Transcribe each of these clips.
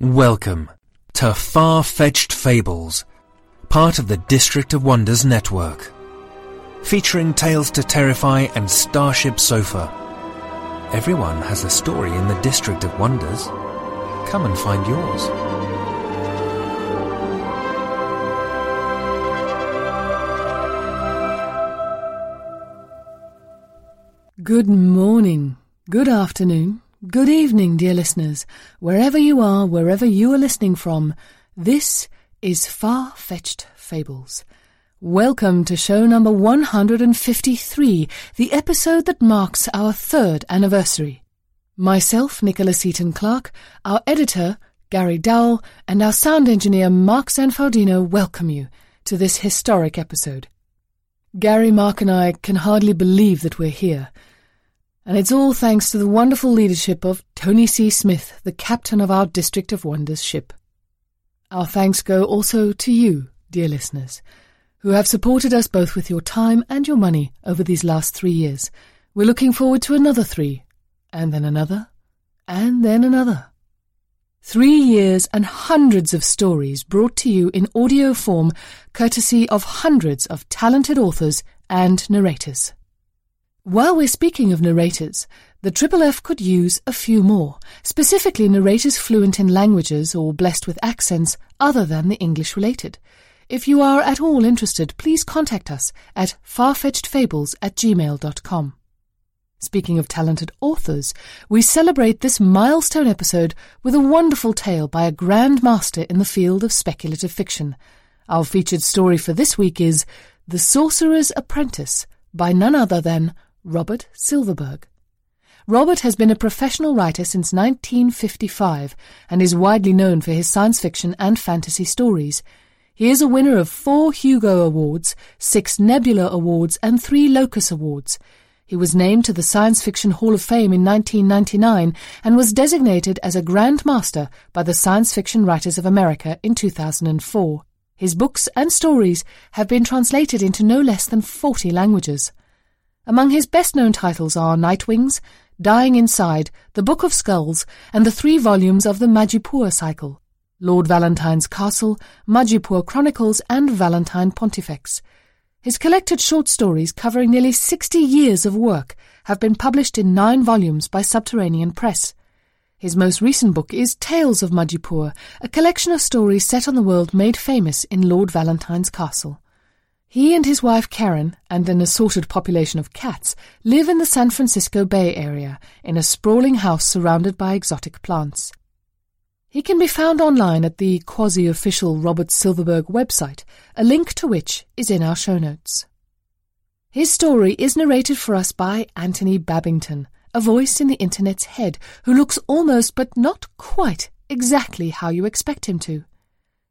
Welcome to Far-Fetched Fables, part of the District of Wonders network. Featuring Tales to Terrify and Starship Sofa. Everyone has a story in the District of Wonders. Come and find yours. Good morning, good afternoon, good evening, dear listeners. Wherever you are, wherever you are listening from, this is Far Fetched Fables. Welcome to show number 153, the episode that marks our third anniversary. Myself, Nicholas Seaton Clark, our editor, Gary Dowell, and our sound engineer, Mark Zanfaldino, welcome you to this historic episode. Gary, Mark, and I can hardly believe that we're here. And it's all thanks to the wonderful leadership of Tony C. Smith, the captain of our District of Wonders ship. Our thanks go also to you, dear listeners, who have supported us both with your time and your money over these last three years. We're looking forward to another three, and then another, and then another. Three years and hundreds of stories brought to you in audio form, courtesy of hundreds of talented authors and narrators. While we're speaking of narrators, the Triple F could use a few more, specifically narrators fluent in languages or blessed with accents other than the English related. If you are at all interested, please contact us at farfetchedfables at gmail.com. Speaking of talented authors, we celebrate this milestone episode with a wonderful tale by a grand master in the field of speculative fiction. Our featured story for this week is The Sorcerer's Apprentice by none other than Robert Silverberg. Robert has been a professional writer since 1955 and is widely known for his science fiction and fantasy stories. He is a winner of four Hugo Awards, six Nebula Awards, and three Locus Awards. He was named to the Science Fiction Hall of Fame in 1999 and was designated as a Grand Master by the Science Fiction Writers of America in 2004. His books and stories have been translated into no less than 40 languages. Among his best known titles are Nightwings, Dying Inside, The Book of Skulls, and the three volumes of the Majipoor cycle Lord Valentine's Castle, Majipoor Chronicles, and Valentine Pontifex. His collected short stories covering nearly 60 years of work have been published in nine volumes by Subterranean Press. His most recent book is Tales of Majipoor, a collection of stories set on the world made famous in Lord Valentine's Castle. He and his wife Karen, and an assorted population of cats, live in the San Francisco Bay Area in a sprawling house surrounded by exotic plants. He can be found online at the quasi official Robert Silverberg website, a link to which is in our show notes. His story is narrated for us by Anthony Babington, a voice in the Internet's head who looks almost but not quite exactly how you expect him to.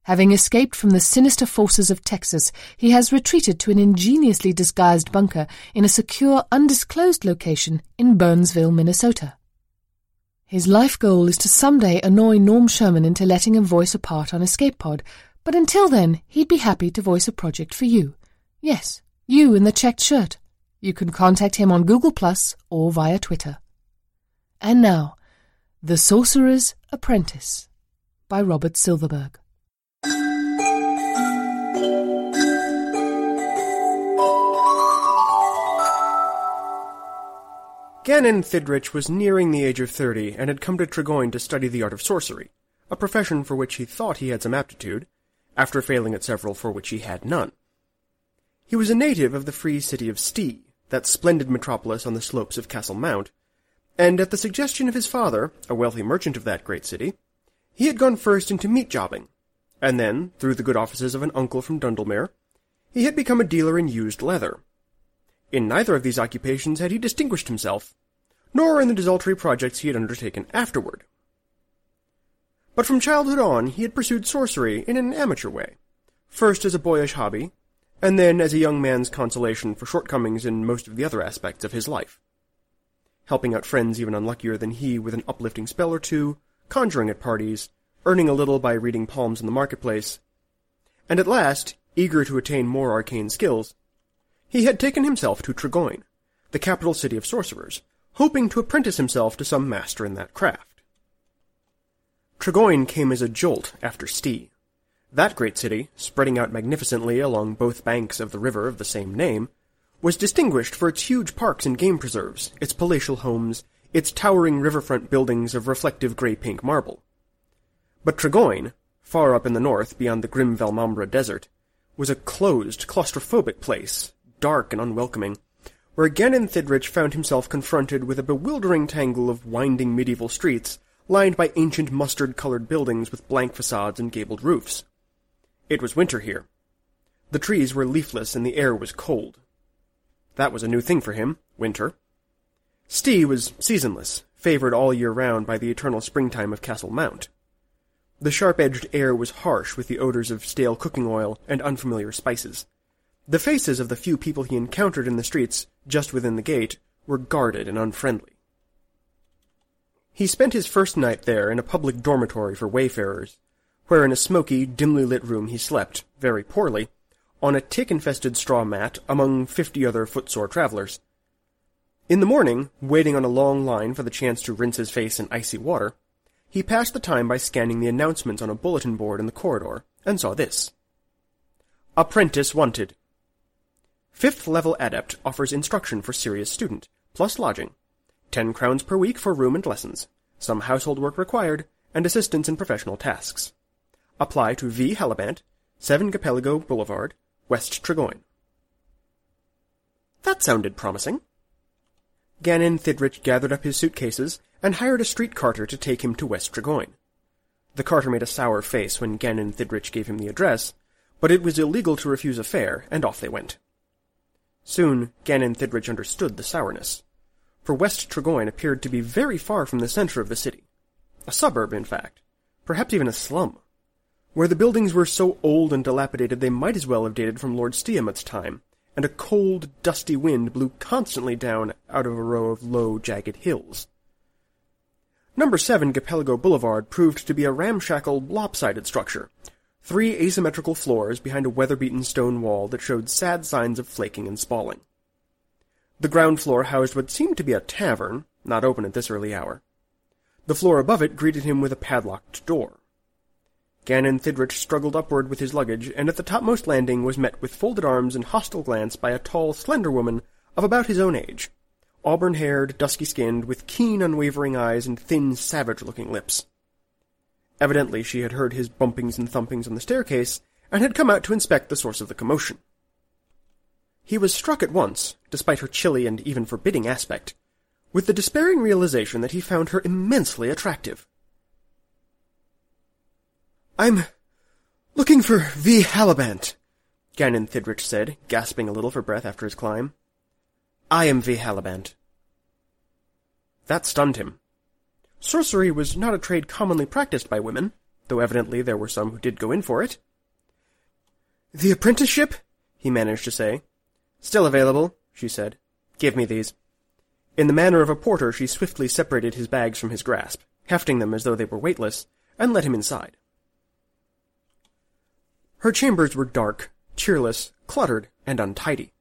Having escaped from the sinister forces of Texas, he has retreated to an ingeniously disguised bunker in a secure, undisclosed location in Burnsville, Minnesota. His life goal is to someday annoy Norm Sherman into letting him voice a part on Escape Pod, but until then, he'd be happy to voice a project for you. Yes, you in the checked shirt. You can contact him on Google Plus or via Twitter. And now, The Sorcerer's Apprentice by Robert Silverberg. Gannon Thidrich was nearing the age of thirty and had come to Triggoin to study the art of sorcery, a profession for which he thought he had some aptitude, after failing at several for which he had none. He was a native of the free city of Stee, that splendid metropolis on the slopes of Castle Mount, and at the suggestion of his father, a wealthy merchant of that great city, he had gone first into meat jobbing, and then, through the good offices of an uncle from Dundilmir, he had become a dealer in used leather. In neither of these occupations had he distinguished himself, nor in the desultory projects he had undertaken afterward. But from childhood on he had pursued sorcery in an amateur way, first as a boyish hobby, and then as a young man's consolation for shortcomings in most of the other aspects of his life. Helping out friends even unluckier than he with an uplifting spell or two, conjuring at parties, earning a little by reading palms in the marketplace, and at last, eager to attain more arcane skills, he had taken himself to Triggoin, the capital city of sorcerers, hoping to apprentice himself to some master in that craft. Triggoin came as a jolt after Stee. That great city, spreading out magnificently along both banks of the river of the same name, was distinguished for its huge parks and game preserves, its palatial homes, its towering riverfront buildings of reflective grey-pink marble. But Triggoin, far up in the north beyond the grim Valmambra desert, was a closed, claustrophobic place, dark and unwelcoming, where Gannon Thidrich found himself confronted with a bewildering tangle of winding medieval streets lined by ancient mustard-colored buildings with blank facades and gabled roofs. It was winter here. The trees were leafless and the air was cold. That was a new thing for him, winter. Stee was seasonless, favored all year round by the eternal springtime of Castle Mount. The sharp-edged air was harsh with the odors of stale cooking oil and unfamiliar spices. The faces of the few people he encountered in the streets just within the gate were guarded and unfriendly. He spent his first night there in a public dormitory for wayfarers, where in a smoky, dimly lit room he slept, very poorly, on a tick-infested straw mat among fifty other footsore travelers. In the morning, waiting on a long line for the chance to rinse his face in icy water, he passed the time by scanning the announcements on a bulletin board in the corridor, and saw this. Apprentice wanted. Fifth level adept offers instruction for serious student, plus lodging. Ten crowns per week for room and lessons. Some household work required, and assistance in professional tasks. Apply to V. Halibant, 7 Gapelago Boulevard, West Triggoin. That sounded promising. Gannon Thidrich gathered up his suitcases and hired a street carter to take him to West Triggoin. The carter made a sour face when Gannon Thidrich gave him the address, but it was illegal to refuse a fare, and off they went. Soon, Gannon Thidrich understood the sourness, for West Triggoin appeared to be very far from the center of the city. A suburb, in fact. Perhaps even a slum. Where the buildings were so old and dilapidated they might as well have dated from Lord Stiamot's time, and a cold, dusty wind blew constantly down out of a row of low, jagged hills. Number 7 Gapelago Boulevard proved to be a ramshackle, lopsided structure. Three asymmetrical floors behind a weather-beaten stone wall that showed sad signs of flaking and spalling. The ground floor housed what seemed to be a tavern, not open at this early hour. The floor above it greeted him with a padlocked door. Gannon Thidrich struggled upward with his luggage, and at the topmost landing was met with folded arms and hostile glance by a tall, slender woman of about his own age, auburn-haired, dusky-skinned, with keen, unwavering eyes and thin, savage-looking lips. Evidently she had heard his bumpings and thumpings on the staircase, and had come out to inspect the source of the commotion. He was struck at once, despite her chilly and even forbidding aspect, with the despairing realization that he found her immensely attractive. I'm looking for V. Halibant, Gannon Thidrich said, gasping a little for breath after his climb. I am V. Halibant. That stunned him. Sorcery was not a trade commonly practiced by women, though evidently there were some who did go in for it. The apprenticeship? he managed to say. Still available, she said. Give me these. In the manner of a porter, she swiftly separated his bags from his grasp, hefting them as though they were weightless, and led him inside. Her chambers were dark, cheerless, cluttered, and untidy.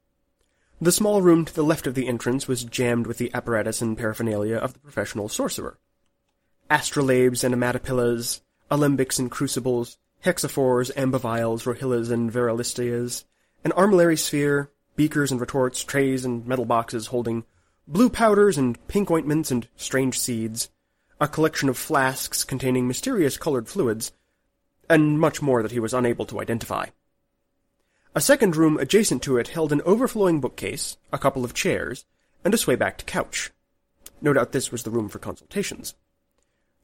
The small room to the left of the entrance was jammed with the apparatus and paraphernalia of the professional sorcerer. Astrolabes and ematopillas, alembics and crucibles, hexaphores, ambivials, rohillas, and verilistias, an armillary sphere, beakers and retorts, trays and metal boxes holding blue powders and pink ointments and strange seeds, a collection of flasks containing mysterious colored fluids, and much more that he was unable to identify. A second room adjacent to it held an overflowing bookcase, a couple of chairs, and a sway-backed couch. No doubt this was the room for consultations.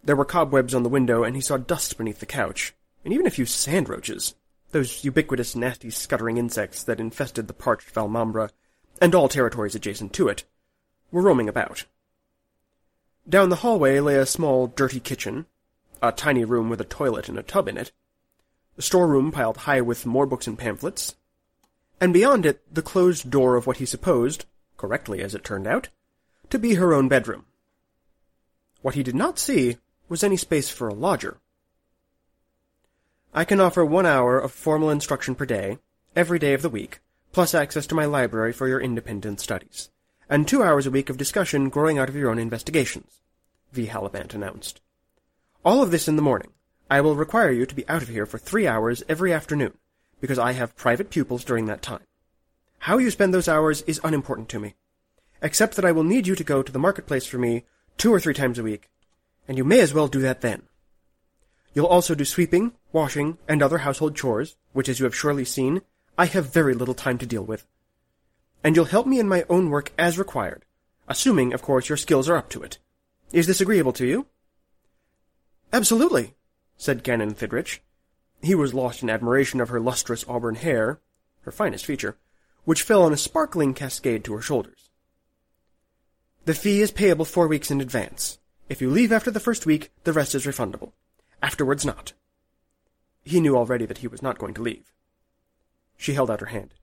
There were cobwebs on the window, and he saw dust beneath the couch, and even a few sand roaches, those ubiquitous nasty scuttering insects that infested the parched Valmambra, and all territories adjacent to it, were roaming about. Down the hallway lay a small, dirty kitchen, a tiny room with a toilet and a tub in it, a storeroom piled high with more books and pamphlets, and beyond it the closed door of what he supposed, correctly as it turned out, to be her own bedroom. What he did not see was any space for a lodger. I can offer one hour of formal instruction per day, every day of the week, plus access to my library for your independent studies and two hours a week of discussion growing out of your own investigations, V. Halibant announced. All of this in the morning. I will require you to be out of here for three hours every afternoon, because I have private pupils during that time. How you spend those hours is unimportant to me, except that I will need you to go to the marketplace for me two or three times a week, and you may as well do that then. You'll also do sweeping, washing, and other household chores, which, as you have surely seen, I have very little time to deal with and you'll help me in my own work as required, assuming, of course, your skills are up to it. Is this agreeable to you? Absolutely, said Gannon Thidrich. He was lost in admiration of her lustrous auburn hair, her finest feature, which fell in a sparkling cascade to her shoulders. The fee is payable four weeks in advance. If you leave after the first week, the rest is refundable. Afterwards not. He knew already that he was not going to leave. She held out her hand.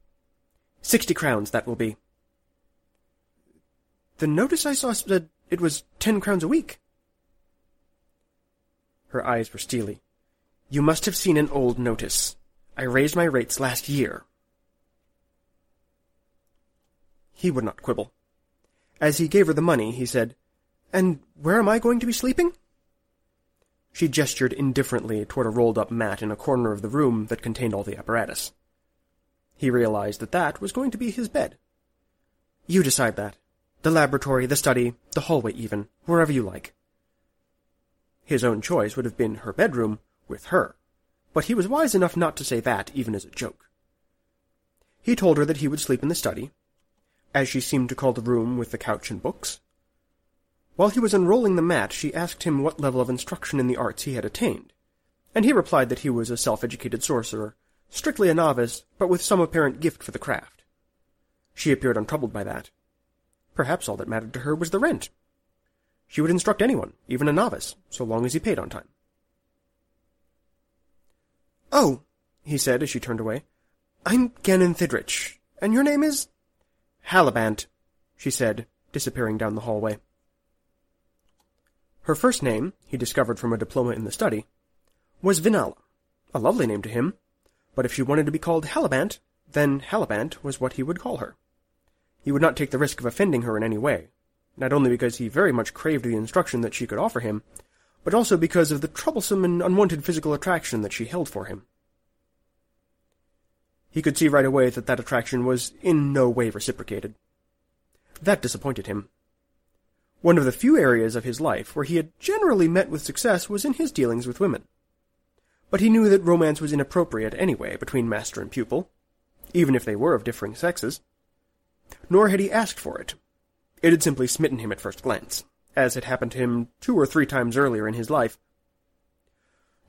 Sixty crowns, that will be. The notice I saw said it was ten crowns a week. Her eyes were steely. You must have seen an old notice. I raised my rates last year. He would not quibble. As he gave her the money, he said, And where am I going to be sleeping? She gestured indifferently toward a rolled-up mat in a corner of the room that contained all the apparatus. He realized that that was going to be his bed. You decide that. The laboratory, the study, the hallway even, wherever you like. His own choice would have been her bedroom with her, but he was wise enough not to say that even as a joke. He told her that he would sleep in the study, as she seemed to call the room with the couch and books. While he was unrolling the mat, she asked him what level of instruction in the arts he had attained, and he replied that he was a self-educated sorcerer strictly a novice, but with some apparent gift for the craft. She appeared untroubled by that. Perhaps all that mattered to her was the rent. She would instruct anyone, even a novice, so long as he paid on time. Oh, he said as she turned away. I'm Gannon Thidrich, and your name is? Halibant, she said, disappearing down the hallway. Her first name, he discovered from a diploma in the study, was Vinala, a lovely name to him, but if she wanted to be called Halibant, then Halibant was what he would call her. He would not take the risk of offending her in any way, not only because he very much craved the instruction that she could offer him, but also because of the troublesome and unwanted physical attraction that she held for him. He could see right away that that attraction was in no way reciprocated. That disappointed him. One of the few areas of his life where he had generally met with success was in his dealings with women but he knew that romance was inappropriate anyway between master and pupil, even if they were of differing sexes. Nor had he asked for it. It had simply smitten him at first glance, as had happened to him two or three times earlier in his life.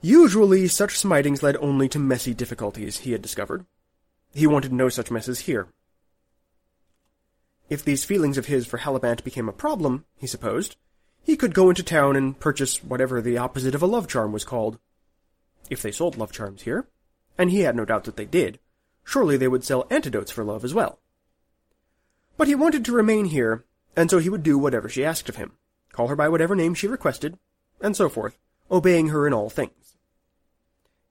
Usually such smitings led only to messy difficulties, he had discovered. He wanted no such messes here. If these feelings of his for Halibant became a problem, he supposed, he could go into town and purchase whatever the opposite of a love charm was called, if they sold love charms here, and he had no doubt that they did, surely they would sell antidotes for love as well. But he wanted to remain here, and so he would do whatever she asked of him, call her by whatever name she requested, and so forth, obeying her in all things.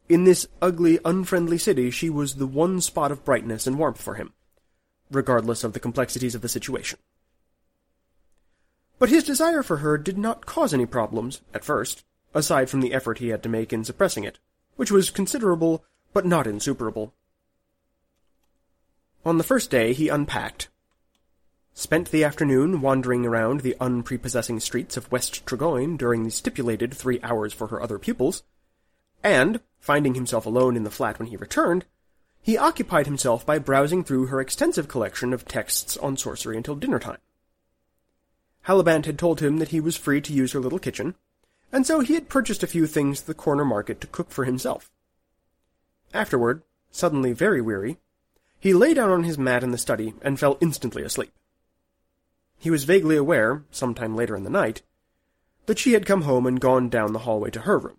In this ugly, unfriendly city, she was the one spot of brightness and warmth for him, regardless of the complexities of the situation. But his desire for her did not cause any problems, at first, aside from the effort he had to make in suppressing it, which was considerable but not insuperable. On the first day he unpacked. spent the afternoon wandering around the unprepossessing streets of West Triggoin during the stipulated three hours for her other pupils, and, finding himself alone in the flat when he returned, he occupied himself by browsing through her extensive collection of texts on sorcery until dinner time. Halibant had told him that he was free to use her little kitchen, and so he had purchased a few things at the corner market to cook for himself. Afterward, suddenly very weary, he lay down on his mat in the study and fell instantly asleep. He was vaguely aware, some time later in the night, that she had come home and gone down the hallway to her room.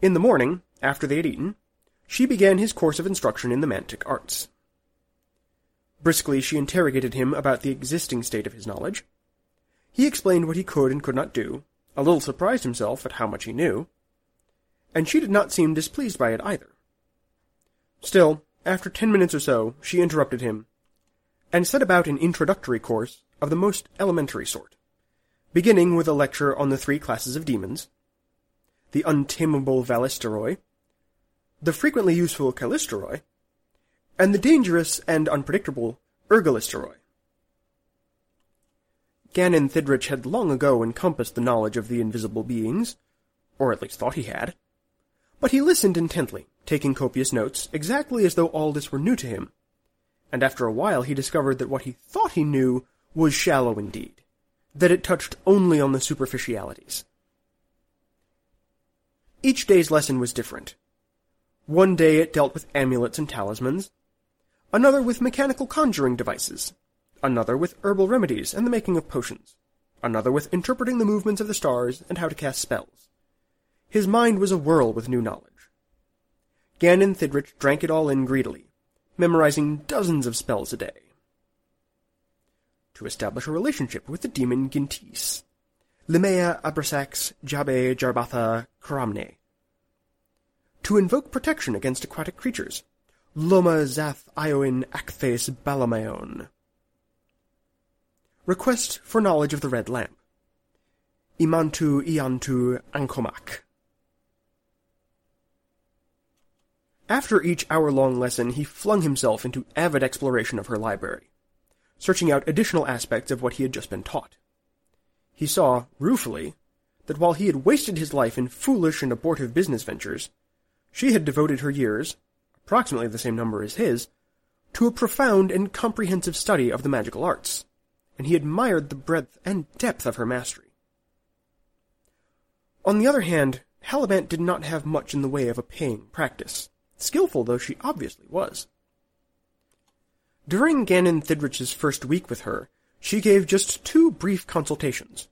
In the morning, after they had eaten, she began his course of instruction in the mantic arts. Briskly she interrogated him about the existing state of his knowledge. He explained what he could and could not do, a little surprised himself at how much he knew, and she did not seem displeased by it either. Still, after ten minutes or so, she interrupted him, and set about an introductory course of the most elementary sort, beginning with a lecture on the three classes of demons, the untamable Valisteroi, the frequently useful Calisteroi, and the dangerous and unpredictable Ergalisteroi. Gannon Thidrich had long ago encompassed the knowledge of the invisible beings, or at least thought he had. But he listened intently, taking copious notes, exactly as though all this were new to him. And after a while he discovered that what he thought he knew was shallow indeed, that it touched only on the superficialities. Each day's lesson was different. One day it dealt with amulets and talismans, another with mechanical conjuring devices, another with herbal remedies and the making of potions, another with interpreting the movements of the stars and how to cast spells. His mind was a whirl with new knowledge. Gannon Thidrich drank it all in greedily, memorizing dozens of spells a day. To establish a relationship with the demon Gintis, Limea Abrasax Jabe Jarbatha Karamne. To invoke protection against aquatic creatures, Loma Zath Ioin Acthes Balamaon. Request for knowledge of the red lamp. Imantu Iantu Ankomak. After each hour-long lesson, he flung himself into avid exploration of her library, searching out additional aspects of what he had just been taught. He saw, ruefully, that while he had wasted his life in foolish and abortive business ventures, she had devoted her years, approximately the same number as his, to a profound and comprehensive study of the magical arts, and he admired the breadth and depth of her mastery. On the other hand, Halibant did not have much in the way of a paying practice, skilful though she obviously was. During Gannon Thidrich's first week with her, she gave just two brief consultations.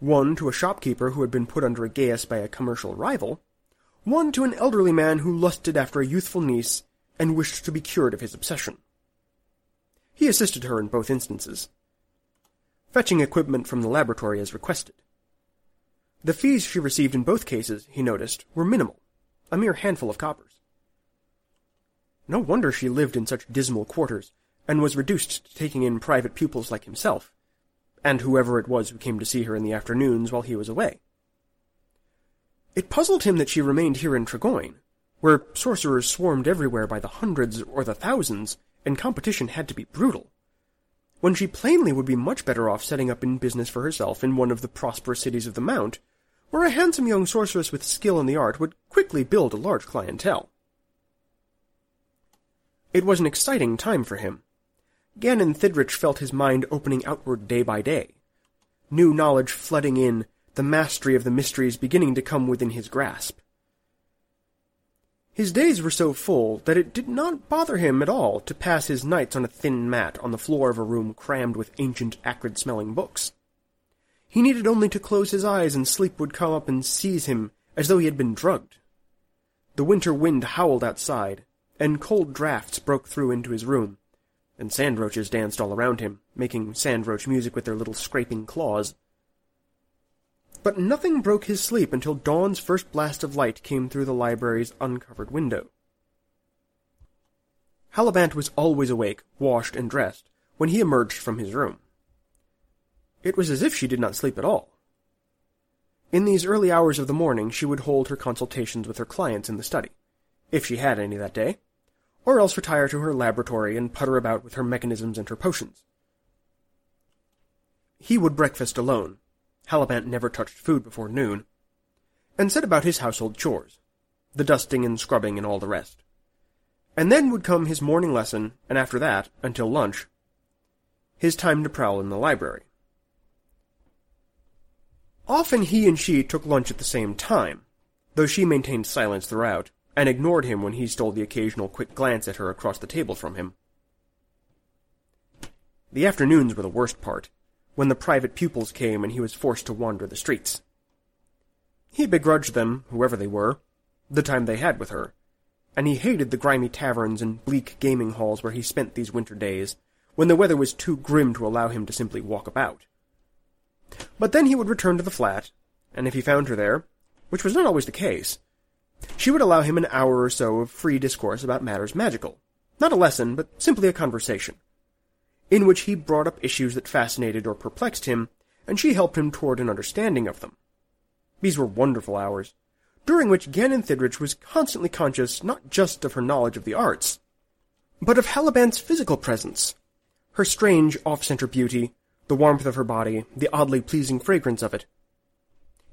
One to a shopkeeper who had been put under a geas by a commercial rival, one to an elderly man who lusted after a youthful niece and wished to be cured of his obsession. He assisted her in both instances, fetching equipment from the laboratory as requested. The fees she received in both cases, he noticed, were minimal, a mere handful of coppers. No wonder she lived in such dismal quarters, and was reduced to taking in private pupils like himself, and whoever it was who came to see her in the afternoons while he was away. It puzzled him that she remained here in Triggoin, where sorcerers swarmed everywhere by the hundreds or the thousands, and competition had to be brutal, when she plainly would be much better off setting up in business for herself in one of the prosperous cities of the Mount, where a handsome young sorceress with skill in the art would quickly build a large clientele. It was an exciting time for him. Gannon Thidrich felt his mind opening outward day by day, new knowledge flooding in the mastery of the mysteries beginning to come within his grasp. His days were so full that it did not bother him at all to pass his nights on a thin mat on the floor of a room crammed with ancient, acrid-smelling books. He needed only to close his eyes and sleep would come up and seize him as though he had been drugged. The winter wind howled outside, and cold draughts broke through into his room, and sand roaches danced all around him, making sand roach music with their little scraping claws. But nothing broke his sleep until dawn's first blast of light came through the library's uncovered window. Halibant was always awake, washed, and dressed when he emerged from his room. It was as if she did not sleep at all. In these early hours of the morning she would hold her consultations with her clients in the study, if she had any that day, or else retire to her laboratory and putter about with her mechanisms and her potions. He would breakfast alone. Halibant never touched food before noon, and set about his household chores, the dusting and scrubbing and all the rest. And then would come his morning lesson, and after that, until lunch, his time to prowl in the library. Often he and she took lunch at the same time, though she maintained silence throughout, and ignored him when he stole the occasional quick glance at her across the table from him. The afternoons were the worst part, when the private pupils came and he was forced to wander the streets. He begrudged them, whoever they were, the time they had with her, and he hated the grimy taverns and bleak gaming halls where he spent these winter days, when the weather was too grim to allow him to simply walk about. But then he would return to the flat, and if he found her there, which was not always the case, she would allow him an hour or so of free discourse about matters magical. Not a lesson, but simply a conversation, in which he brought up issues that fascinated or perplexed him, and she helped him toward an understanding of them. These were wonderful hours, during which Gannon Thidrich was constantly conscious not just of her knowledge of the arts, but of Halibant's physical presence, her strange off-center beauty, the warmth of her body, the oddly pleasing fragrance of it.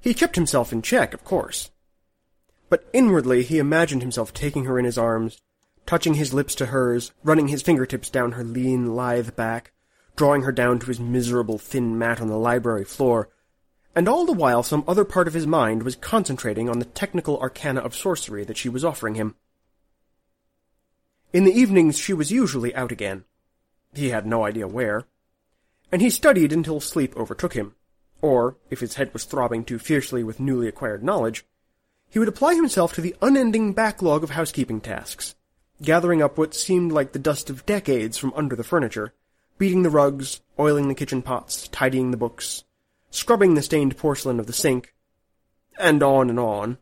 He kept himself in check, of course. But inwardly he imagined himself taking her in his arms, touching his lips to hers, running his fingertips down her lean, lithe back, drawing her down to his miserable thin mat on the library floor, and all the while some other part of his mind was concentrating on the technical arcana of sorcery that she was offering him. In the evenings she was usually out again. He had no idea where and he studied until sleep overtook him. Or, if his head was throbbing too fiercely with newly acquired knowledge, he would apply himself to the unending backlog of housekeeping tasks, gathering up what seemed like the dust of decades from under the furniture, beating the rugs, oiling the kitchen pots, tidying the books, scrubbing the stained porcelain of the sink, and on and on.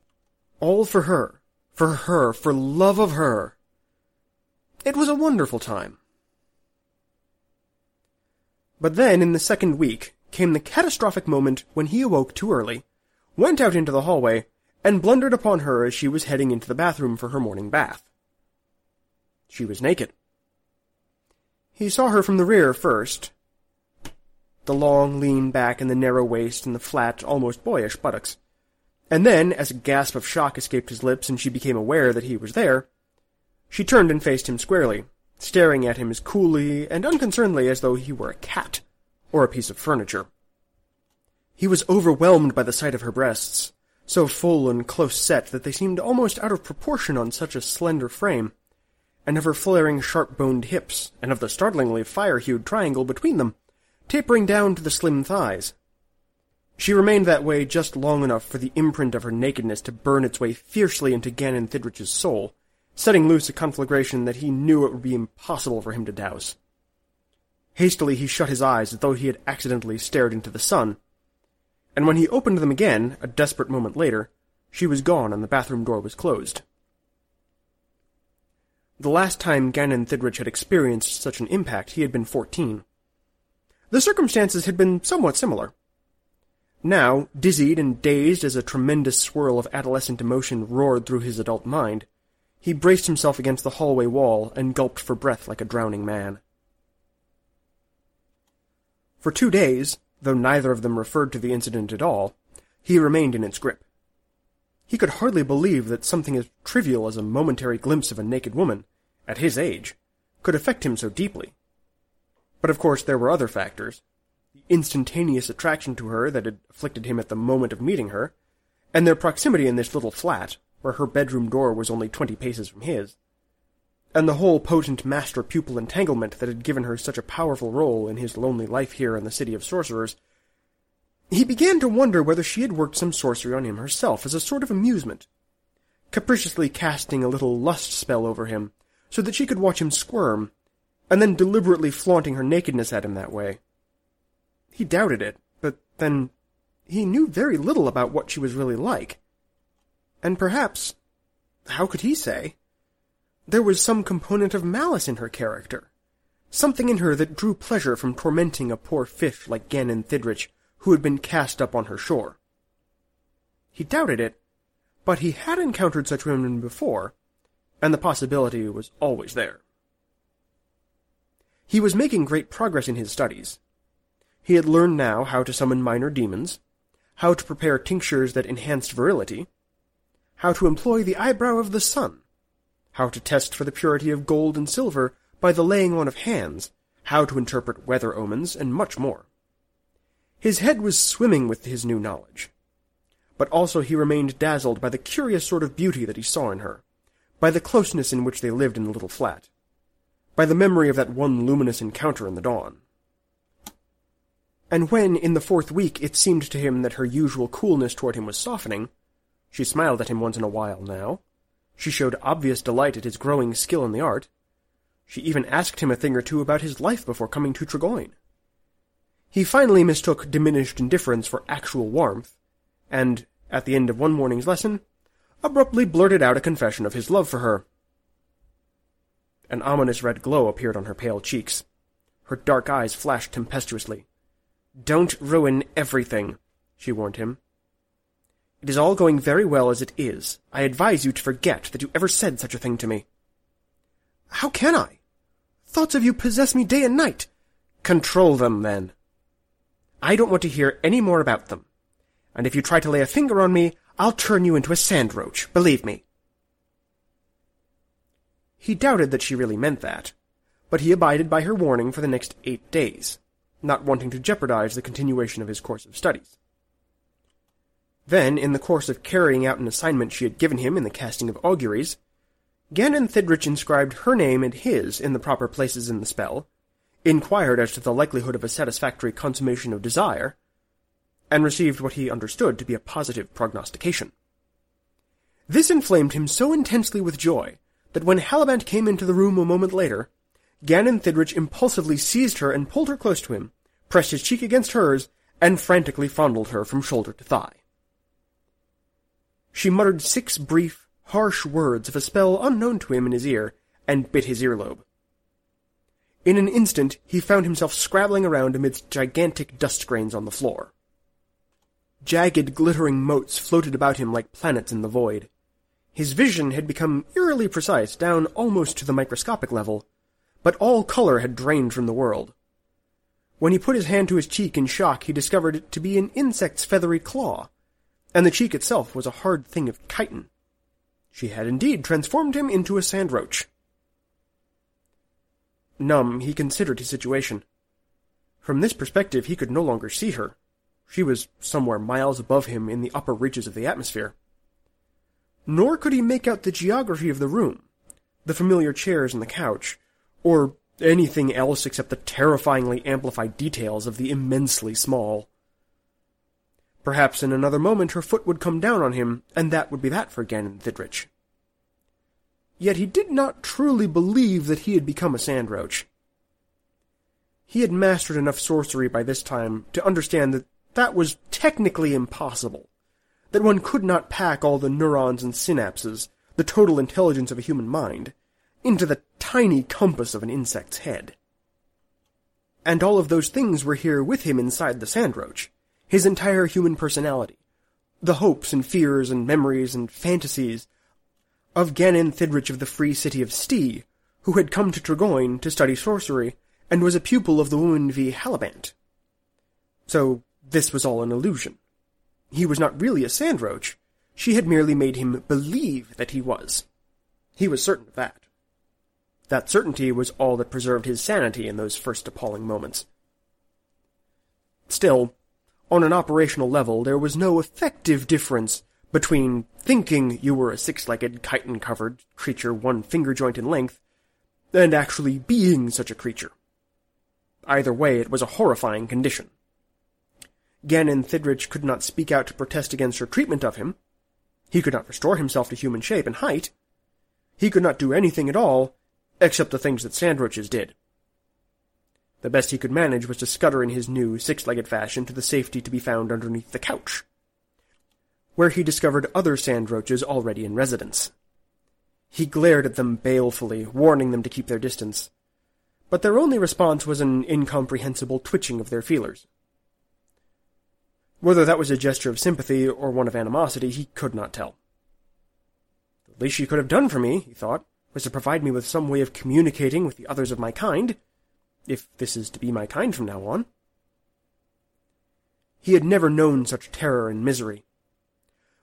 All for her. For her. For love of her. It was a wonderful time. But then, in the second week, came the catastrophic moment when he awoke too early, went out into the hallway, and blundered upon her as she was heading into the bathroom for her morning bath. She was naked. He saw her from the rear first. The long, lean back and the narrow waist and the flat, almost boyish buttocks. And then, as a gasp of shock escaped his lips and she became aware that he was there, she turned and faced him squarely staring at him as coolly and unconcernedly as though he were a cat or a piece of furniture. He was overwhelmed by the sight of her breasts, so full and close set that they seemed almost out of proportion on such a slender frame, and of her flaring sharp-boned hips, and of the startlingly fire-hued triangle between them, tapering down to the slim thighs. She remained that way just long enough for the imprint of her nakedness to burn its way fiercely into Gannon Thidrich's soul, setting loose a conflagration that he knew it would be impossible for him to douse. Hastily he shut his eyes as though he had accidentally stared into the sun, and when he opened them again, a desperate moment later, she was gone and the bathroom door was closed. The last time Gannon Thidrich had experienced such an impact, he had been fourteen. The circumstances had been somewhat similar. Now, dizzied and dazed as a tremendous swirl of adolescent emotion roared through his adult mind, he braced himself against the hallway wall and gulped for breath like a drowning man. For two days, though neither of them referred to the incident at all, he remained in its grip. He could hardly believe that something as trivial as a momentary glimpse of a naked woman, at his age, could affect him so deeply. But of course there were other factors. The instantaneous attraction to her that had afflicted him at the moment of meeting her, and their proximity in this little flat, where her bedroom door was only twenty paces from his, and the whole potent master-pupil entanglement that had given her such a powerful role in his lonely life here in the city of sorcerers, he began to wonder whether she had worked some sorcery on him herself as a sort of amusement, capriciously casting a little lust spell over him so that she could watch him squirm, and then deliberately flaunting her nakedness at him that way. He doubted it, but then he knew very little about what she was really like. And perhaps, how could he say? There was some component of malice in her character. Something in her that drew pleasure from tormenting a poor fish like Gannon Thidrich, who had been cast up on her shore. He doubted it, but he had encountered such women before, and the possibility was always there. He was making great progress in his studies. He had learned now how to summon minor demons, how to prepare tinctures that enhanced virility, how to employ the eyebrow of the sun, how to test for the purity of gold and silver by the laying on of hands, how to interpret weather omens, and much more. His head was swimming with his new knowledge. But also he remained dazzled by the curious sort of beauty that he saw in her, by the closeness in which they lived in the little flat, by the memory of that one luminous encounter in the dawn. And when, in the fourth week, it seemed to him that her usual coolness toward him was softening, she smiled at him once in a while now. She showed obvious delight at his growing skill in the art. She even asked him a thing or two about his life before coming to Triggoin. He finally mistook diminished indifference for actual warmth, and, at the end of one morning's lesson, abruptly blurted out a confession of his love for her. An ominous red glow appeared on her pale cheeks. Her dark eyes flashed tempestuously. Don't ruin everything, she warned him. It is all going very well as it is. I advise you to forget that you ever said such a thing to me. How can I? Thoughts of you possess me day and night. Control them, then. I don't want to hear any more about them. And if you try to lay a finger on me, I'll turn you into a sand roach, believe me. He doubted that she really meant that, but he abided by her warning for the next eight days not wanting to jeopardize the continuation of his course of studies. Then, in the course of carrying out an assignment she had given him in the casting of auguries, Gannon Thidrich inscribed her name and his in the proper places in the spell, inquired as to the likelihood of a satisfactory consummation of desire, and received what he understood to be a positive prognostication. This inflamed him so intensely with joy that when Halibant came into the room a moment later, Gannon Thidrich impulsively seized her and pulled her close to him, pressed his cheek against hers, and frantically fondled her from shoulder to thigh. She muttered six brief, harsh words of a spell unknown to him in his ear, and bit his earlobe. In an instant he found himself scrabbling around amidst gigantic dust grains on the floor. Jagged, glittering motes floated about him like planets in the void. His vision had become eerily precise down almost to the microscopic level, but all color had drained from the world. When he put his hand to his cheek in shock, he discovered it to be an insect's feathery claw, and the cheek itself was a hard thing of chitin. She had indeed transformed him into a sand roach. Numb, he considered his situation. From this perspective, he could no longer see her. She was somewhere miles above him in the upper reaches of the atmosphere. Nor could he make out the geography of the room, the familiar chairs and the couch, or anything else except the terrifyingly amplified details of the immensely small. Perhaps in another moment her foot would come down on him, and that would be that for Gannon Thidrich. Yet he did not truly believe that he had become a sand roach. He had mastered enough sorcery by this time to understand that that was technically impossible, that one could not pack all the neurons and synapses, the total intelligence of a human mind, into the tiny compass of an insect's head. And all of those things were here with him inside the sandroach, his entire human personality, the hopes and fears and memories and fantasies of Gannon Thidrich of the free city of Stee, who had come to Triggoin to study sorcery and was a pupil of the woman V. Halibant. So this was all an illusion. He was not really a sandroach. She had merely made him believe that he was. He was certain of that. That certainty was all that preserved his sanity in those first appalling moments. Still, on an operational level, there was no effective difference between thinking you were a six-legged, chitin-covered creature one finger joint in length, and actually being such a creature. Either way, it was a horrifying condition. Gannon Thidrich could not speak out to protest against her treatment of him. He could not restore himself to human shape and height. He could not do anything at all except the things that sandroaches did. The best he could manage was to scutter in his new six-legged fashion to the safety to be found underneath the couch, where he discovered other sandroaches already in residence. He glared at them balefully, warning them to keep their distance, but their only response was an incomprehensible twitching of their feelers. Whether that was a gesture of sympathy or one of animosity, he could not tell. The least she could have done for me, he thought, was to provide me with some way of communicating with the others of my kind, if this is to be my kind from now on. He had never known such terror and misery.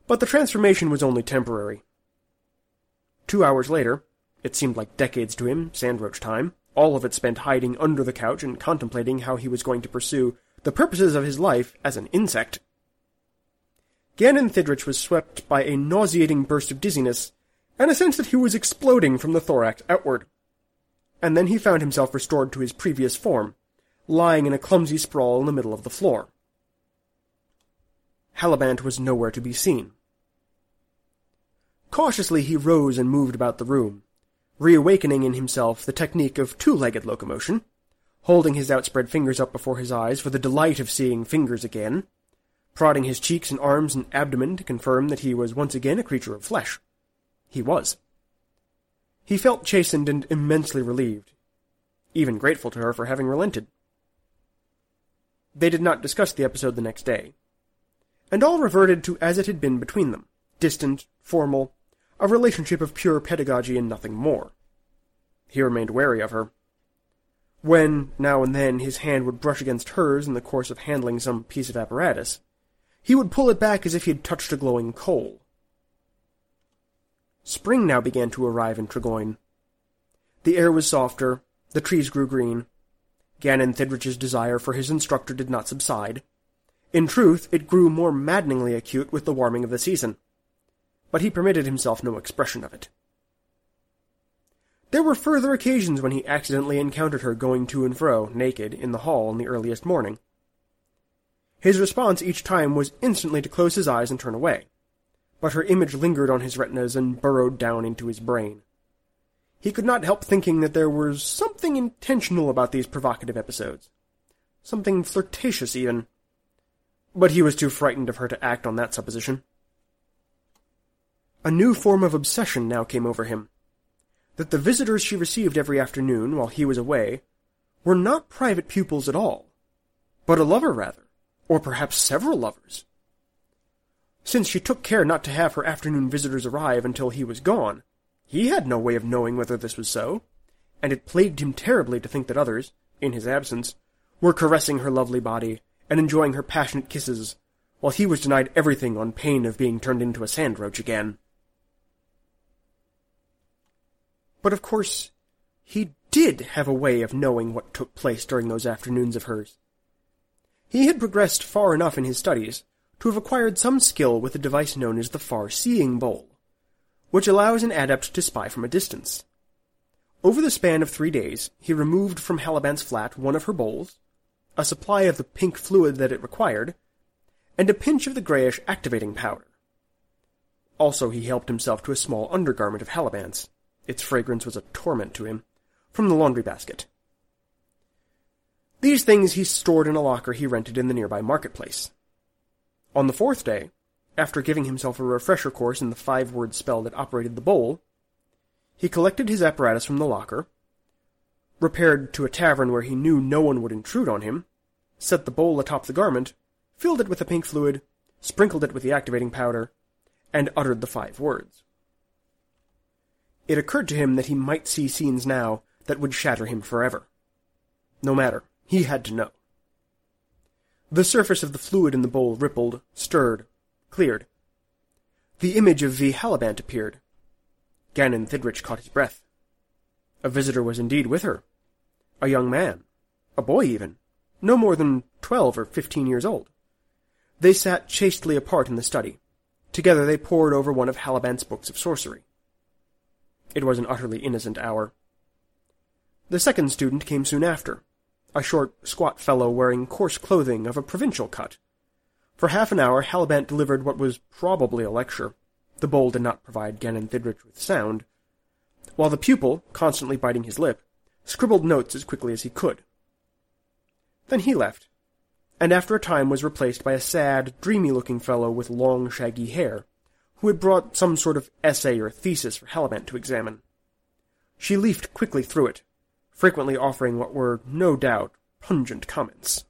But the transformation was only temporary. Two hours later, it seemed like decades to him, Sandroach time, all of it spent hiding under the couch and contemplating how he was going to pursue the purposes of his life as an insect. Gannon Thidrich was swept by a nauseating burst of dizziness, and a sense that he was exploding from the thorax outward. And then he found himself restored to his previous form, lying in a clumsy sprawl in the middle of the floor. Halibant was nowhere to be seen. Cautiously he rose and moved about the room, reawakening in himself the technique of two-legged locomotion, holding his outspread fingers up before his eyes for the delight of seeing fingers again, prodding his cheeks and arms and abdomen to confirm that he was once again a creature of flesh. He was. He felt chastened and immensely relieved, even grateful to her for having relented. They did not discuss the episode the next day, and all reverted to as it had been between them, distant, formal, a relationship of pure pedagogy and nothing more. He remained wary of her. When, now and then, his hand would brush against hers in the course of handling some piece of apparatus, he would pull it back as if he had touched a glowing coal. Spring now began to arrive in Triggoin. The air was softer, the trees grew green. Gannon Thidrich's desire for his instructor did not subside. In truth, it grew more maddeningly acute with the warming of the season but he permitted himself no expression of it. There were further occasions when he accidentally encountered her going to and fro, naked, in the hall in the earliest morning. His response each time was instantly to close his eyes and turn away, but her image lingered on his retinas and burrowed down into his brain. He could not help thinking that there was something intentional about these provocative episodes. Something flirtatious, even. But he was too frightened of her to act on that supposition. A new form of obsession now came over him. That the visitors she received every afternoon while he was away were not private pupils at all, but a lover rather, or perhaps several lovers. Since she took care not to have her afternoon visitors arrive until he was gone, he had no way of knowing whether this was so, and it plagued him terribly to think that others, in his absence, were caressing her lovely body and enjoying her passionate kisses, while he was denied everything on pain of being turned into a sand roach again. But of course, he did have a way of knowing what took place during those afternoons of hers. He had progressed far enough in his studies to have acquired some skill with a device known as the far-seeing bowl, which allows an adept to spy from a distance. Over the span of three days, he removed from Halibant's flat one of her bowls, a supply of the pink fluid that it required, and a pinch of the grayish activating powder. Also, he helped himself to a small undergarment of Halibant's, its fragrance was a torment to him, from the laundry basket. These things he stored in a locker he rented in the nearby marketplace. On the fourth day, after giving himself a refresher course in the five-word spell that operated the bowl, he collected his apparatus from the locker, repaired to a tavern where he knew no one would intrude on him, set the bowl atop the garment, filled it with the pink fluid, sprinkled it with the activating powder, and uttered the five words. It occurred to him that he might see scenes now that would shatter him forever. No matter, he had to know. The surface of the fluid in the bowl rippled, stirred, cleared. The image of V. Halibant appeared. Gannon Thidrich caught his breath. A visitor was indeed with her. A young man. A boy, even. No more than twelve or fifteen years old. They sat chastely apart in the study. Together they pored over one of Halibant's books of sorcery. It was an utterly innocent hour. The second student came soon after, a short, squat fellow wearing coarse clothing of a provincial cut. For half an hour Halibant delivered what was probably a lecture. The bowl did not provide Gannon Thidrich with sound, while the pupil, constantly biting his lip, scribbled notes as quickly as he could. Then he left, and after a time was replaced by a sad, dreamy-looking fellow with long, shaggy hair, who had brought some sort of essay or thesis for Halibant to examine. She leafed quickly through it, frequently offering what were, no doubt, pungent comments.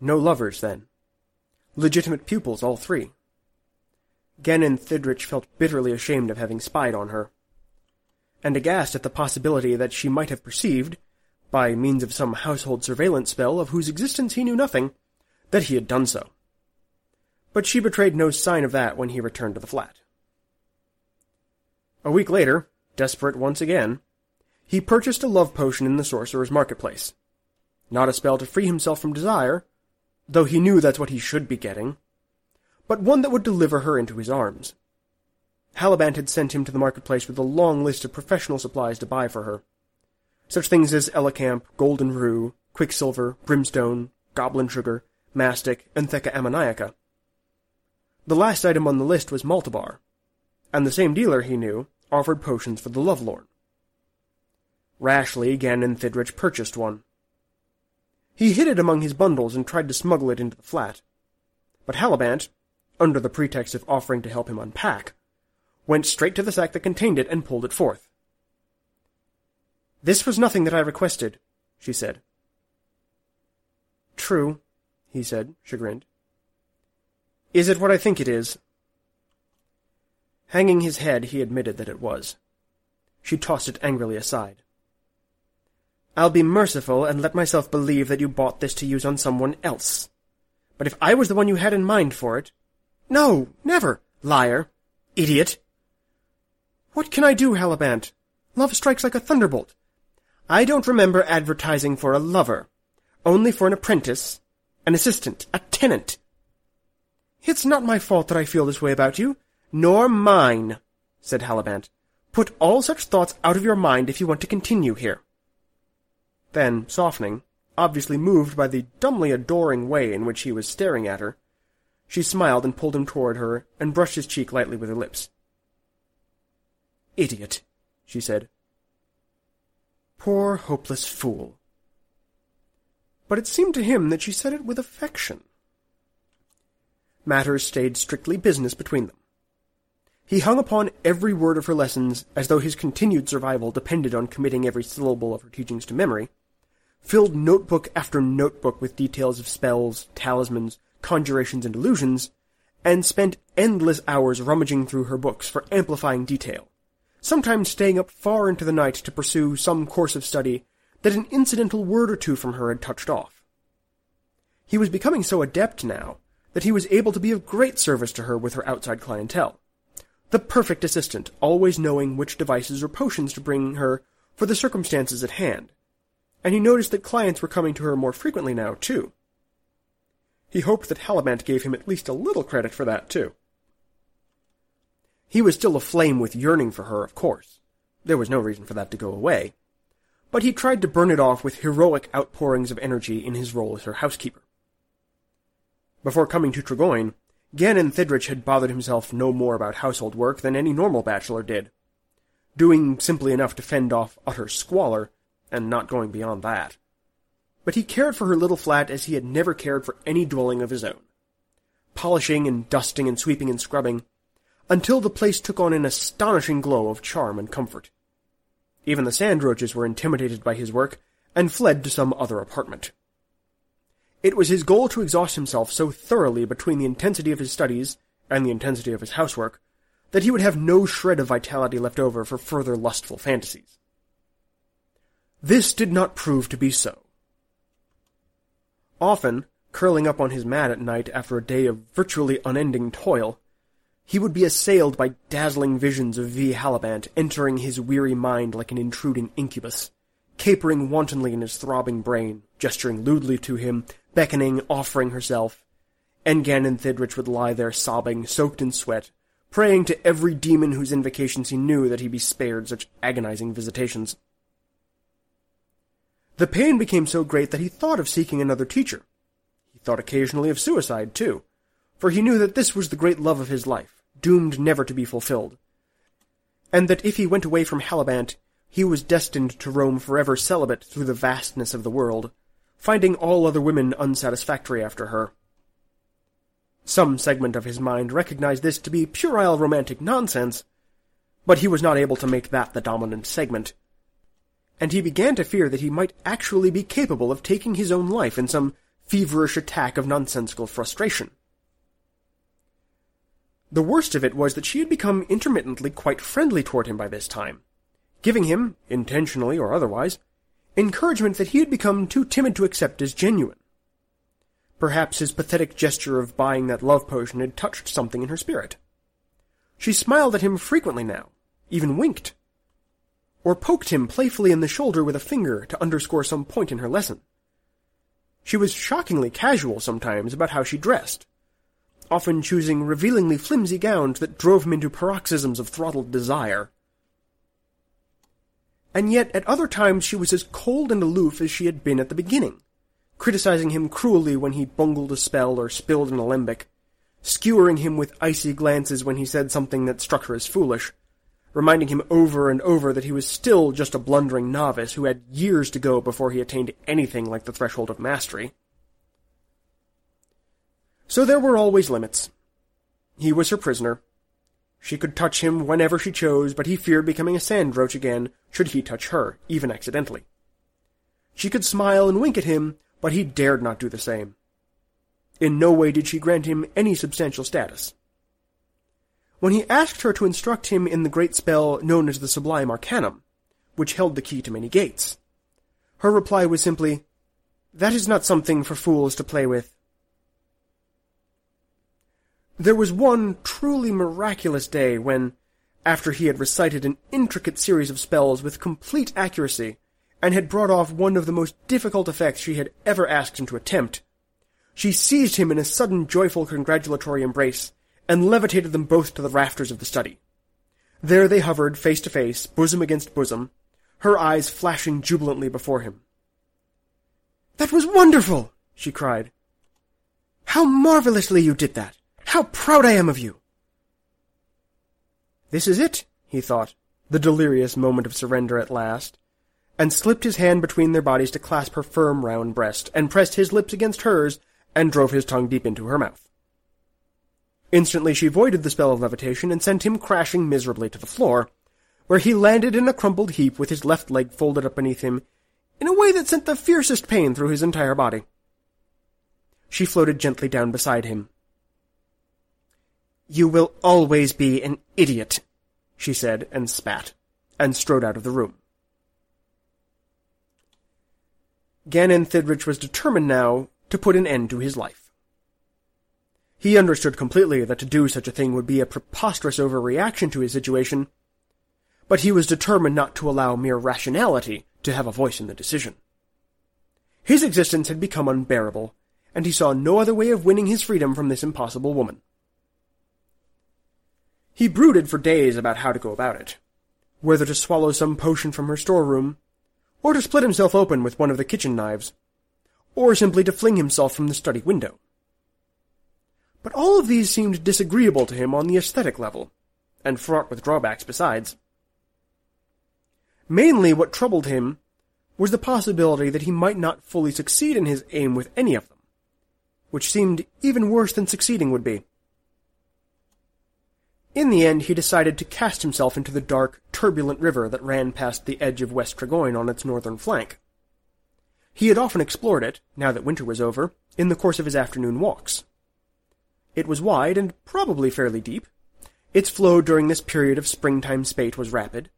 No lovers, then. Legitimate pupils, all three. Gannon Thidrich felt bitterly ashamed of having spied on her. and aghast at the possibility that she might have perceived, by means of some household surveillance spell of whose existence he knew nothing, that he had done so. But she betrayed no sign of that when he returned to the flat. A week later, desperate once again, he purchased a love potion in the sorcerer's marketplace. Not a spell to free himself from desire, though he knew that's what he should be getting, but one that would deliver her into his arms. Halibant had sent him to the marketplace with a long list of professional supplies to buy for her. Such things as elecampane, golden rue, quicksilver, brimstone, goblin sugar, mastic, and theca ammoniaca. The last item on the list was Maltabar, and the same dealer, he knew, offered potions for the lovelorn. Rashly, Gannon Thidrich purchased one. He hid it among his bundles and tried to smuggle it into the flat. But Halibant, under the pretext of offering to help him unpack, went straight to the sack that contained it and pulled it forth. This was nothing that I requested, she said. True, he said, chagrined. Is it what I think it is? Hanging his head, he admitted that it was. She tossed it angrily aside. I'll be merciful and let myself believe that you bought this to use on someone else. But if I was the one you had in mind for it... No, never! Liar! Idiot! What can I do, Halibant? Love strikes like a thunderbolt. I don't remember advertising for a lover. Only for an apprentice, an assistant, a tenant. It's not my fault that I feel this way about you, nor mine, said Halibant. Put all such thoughts out of your mind if you want to continue here. Then, softening, obviously moved by the dumbly adoring way in which he was staring at her, she smiled and pulled him toward her and brushed his cheek lightly with her lips. Idiot, she said. Poor, hopeless fool. But it seemed to him that she said it with affection. Matters stayed strictly business between them. He hung upon every word of her lessons as though his continued survival depended on committing every syllable of her teachings to memory, filled notebook after notebook with details of spells, talismans, conjurations, and illusions, and spent endless hours rummaging through her books for amplifying detail, sometimes staying up far into the night to pursue some course of study that an incidental word or two from her had touched off. He was becoming so adept now that he was able to be of great service to her with her outside clientele. The perfect assistant, always knowing which devices or potions to bring her for the circumstances at hand. And he noticed that clients were coming to her more frequently now, too. He hoped that Halibant gave him at least a little credit for that, too. He was still aflame with yearning for her, of course. There was no reason for that to go away. But he tried to burn it off with heroic outpourings of energy in his role as her housekeeper. Before coming to Triggoin, Gannon Thidrich had bothered himself no more about household work than any normal bachelor did, doing simply enough to fend off utter squalor, and not going beyond that. But he cared for her little flat as he had never cared for any dwelling of his own. Polishing and dusting and sweeping and scrubbing, until the place took on an astonishing glow of charm and comfort. Even the sandroaches were intimidated by his work and fled to some other apartment. It was his goal to exhaust himself so thoroughly between the intensity of his studies and the intensity of his housework that he would have no shred of vitality left over for further lustful fantasies. This did not prove to be so. Often, curling up on his mat at night after a day of virtually unending toil, he would be assailed by dazzling visions of V. Halibant entering his weary mind like an intruding incubus, capering wantonly in his throbbing brain, gesturing lewdly to him, beckoning, offering herself. And Gannon Thidrich would lie there sobbing, soaked in sweat, praying to every demon whose invocations he knew that he be spared such agonizing visitations. The pain became so great that he thought of seeking another teacher. He thought occasionally of suicide, too, for he knew that this was the great love of his life, doomed never to be fulfilled, and that if he went away from Halibant, he was destined to roam forever celibate through the vastness of the world, finding all other women unsatisfactory after her. Some segment of his mind recognized this to be puerile romantic nonsense, but he was not able to make that the dominant segment, and he began to fear that he might actually be capable of taking his own life in some feverish attack of nonsensical frustration. The worst of it was that she had become intermittently quite friendly toward him by this time, giving him, intentionally or otherwise, encouragement that he had become too timid to accept as genuine. Perhaps his pathetic gesture of buying that love potion had touched something in her spirit. She smiled at him frequently now, even winked, or poked him playfully in the shoulder with a finger to underscore some point in her lesson. She was shockingly casual sometimes about how she dressed, often choosing revealingly flimsy gowns that drove him into paroxysms of throttled desire. And yet at other times she was as cold and aloof as she had been at the beginning, criticizing him cruelly when he bungled a spell or spilled an alembic, skewering him with icy glances when he said something that struck her as foolish, reminding him over and over that he was still just a blundering novice who had years to go before he attained anything like the threshold of mastery. So there were always limits. He was her prisoner. She could touch him whenever she chose, but he feared becoming a sand roach again should he touch her, even accidentally. She could smile and wink at him, but he dared not do the same. In no way did she grant him any substantial status. When he asked her to instruct him in the great spell known as the Sublime Arcanum, which held the key to many gates, her reply was simply, That is not something for fools to play with. There was one truly miraculous day when, after he had recited an intricate series of spells with complete accuracy, and had brought off one of the most difficult effects she had ever asked him to attempt, she seized him in a sudden joyful congratulatory embrace, and levitated them both to the rafters of the study. There they hovered, face to face, bosom against bosom, her eyes flashing jubilantly before him. That was wonderful! she cried. How marvelously you did that! How proud I am of you! This is it, he thought, the delirious moment of surrender at last, and slipped his hand between their bodies to clasp her firm round breast, and pressed his lips against hers, and drove his tongue deep into her mouth. Instantly she voided the spell of levitation and sent him crashing miserably to the floor, where he landed in a crumpled heap with his left leg folded up beneath him, in a way that sent the fiercest pain through his entire body. She floated gently down beside him. You will always be an idiot, she said, and spat, and strode out of the room. Gannon Thidrich was determined now to put an end to his life. He understood completely that to do such a thing would be a preposterous overreaction to his situation, but he was determined not to allow mere rationality to have a voice in the decision. His existence had become unbearable, and he saw no other way of winning his freedom from this impossible woman. He brooded for days about how to go about it, whether to swallow some potion from her storeroom, or to split himself open with one of the kitchen knives, or simply to fling himself from the study window. But all of these seemed disagreeable to him on the aesthetic level, and fraught with drawbacks besides. Mainly what troubled him was the possibility that he might not fully succeed in his aim with any of them, which seemed even worse than succeeding would be. In the end, he decided to cast himself into the dark, turbulent river that ran past the edge of West Triggoin on its northern flank. He had often explored it, now that winter was over, in the course of his afternoon walks. It was wide and probably fairly deep. Its flow during this period of springtime spate was rapid,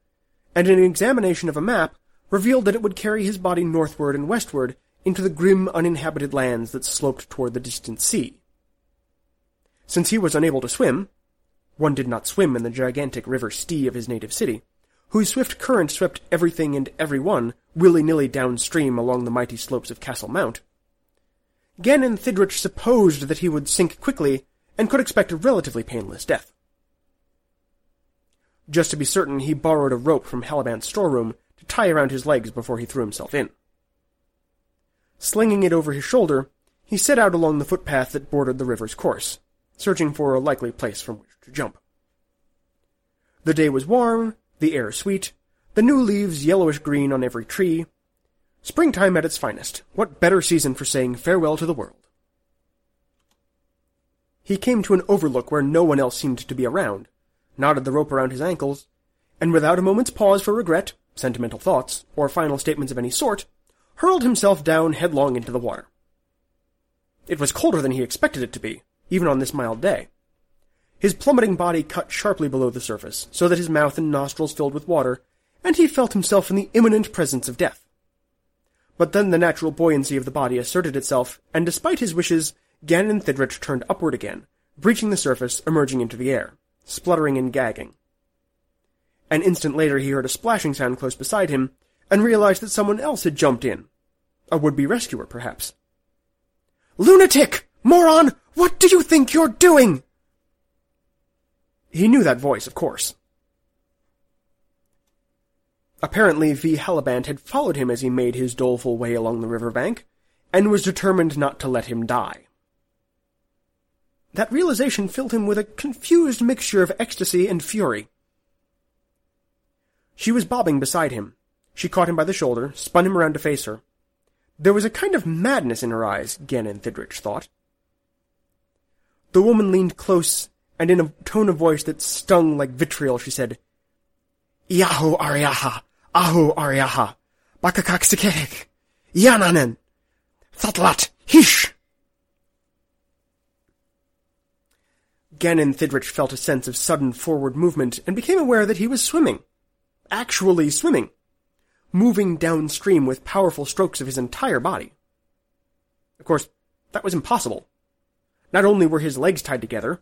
and an examination of a map revealed that it would carry his body northward and westward into the grim uninhabited lands that sloped toward the distant sea. Since he was unable to swim, one did not swim in the gigantic river Stee of his native city, whose swift current swept everything and everyone willy-nilly downstream along the mighty slopes of Castle Mount. Gannon Thidrich supposed that he would sink quickly and could expect a relatively painless death. Just to be certain, he borrowed a rope from Halibant's storeroom to tie around his legs before he threw himself in. Slinging it over his shoulder, he set out along the footpath that bordered the river's course, searching for a likely place from which to jump. The day was warm, the air sweet, the new leaves yellowish green on every tree, Springtime at its finest. What better season for saying farewell to the world? He came to an overlook where no one else seemed to be around, knotted the rope around his ankles, and without a moment's pause for regret, sentimental thoughts, or final statements of any sort, hurled himself down headlong into the water. It was colder than he expected it to be, even on this mild day. His plummeting body cut sharply below the surface, so that his mouth and nostrils filled with water, and he felt himself in the imminent presence of death. But then the natural buoyancy of the body asserted itself, and despite his wishes, Gannon Thidrich turned upward again, breaching the surface, emerging into the air, spluttering and gagging. An instant later he heard a splashing sound close beside him, and realized that someone else had jumped in. A would-be rescuer, perhaps. Lunatic! Moron! What do you think you're doing? He knew that voice, of course. Apparently, V. Halibant had followed him as he made his doleful way along the river bank, and was determined not to let him die. That realization filled him with a confused mixture of ecstasy and fury. She was bobbing beside him. She caught him by the shoulder, spun him around to face her. There was a kind of madness in her eyes, Gannon Thidrich thought. The woman leaned close, and in a tone of voice that stung like vitriol, she said, Yahu Ariaha, Ahu Ariaha, Bakakaksikek, Yananen, Thatlat, Hish! Gannon Thidrich felt a sense of sudden forward movement and became aware that he was swimming. Actually swimming. Moving downstream with powerful strokes of his entire body. Of course, that was impossible. Not only were his legs tied together,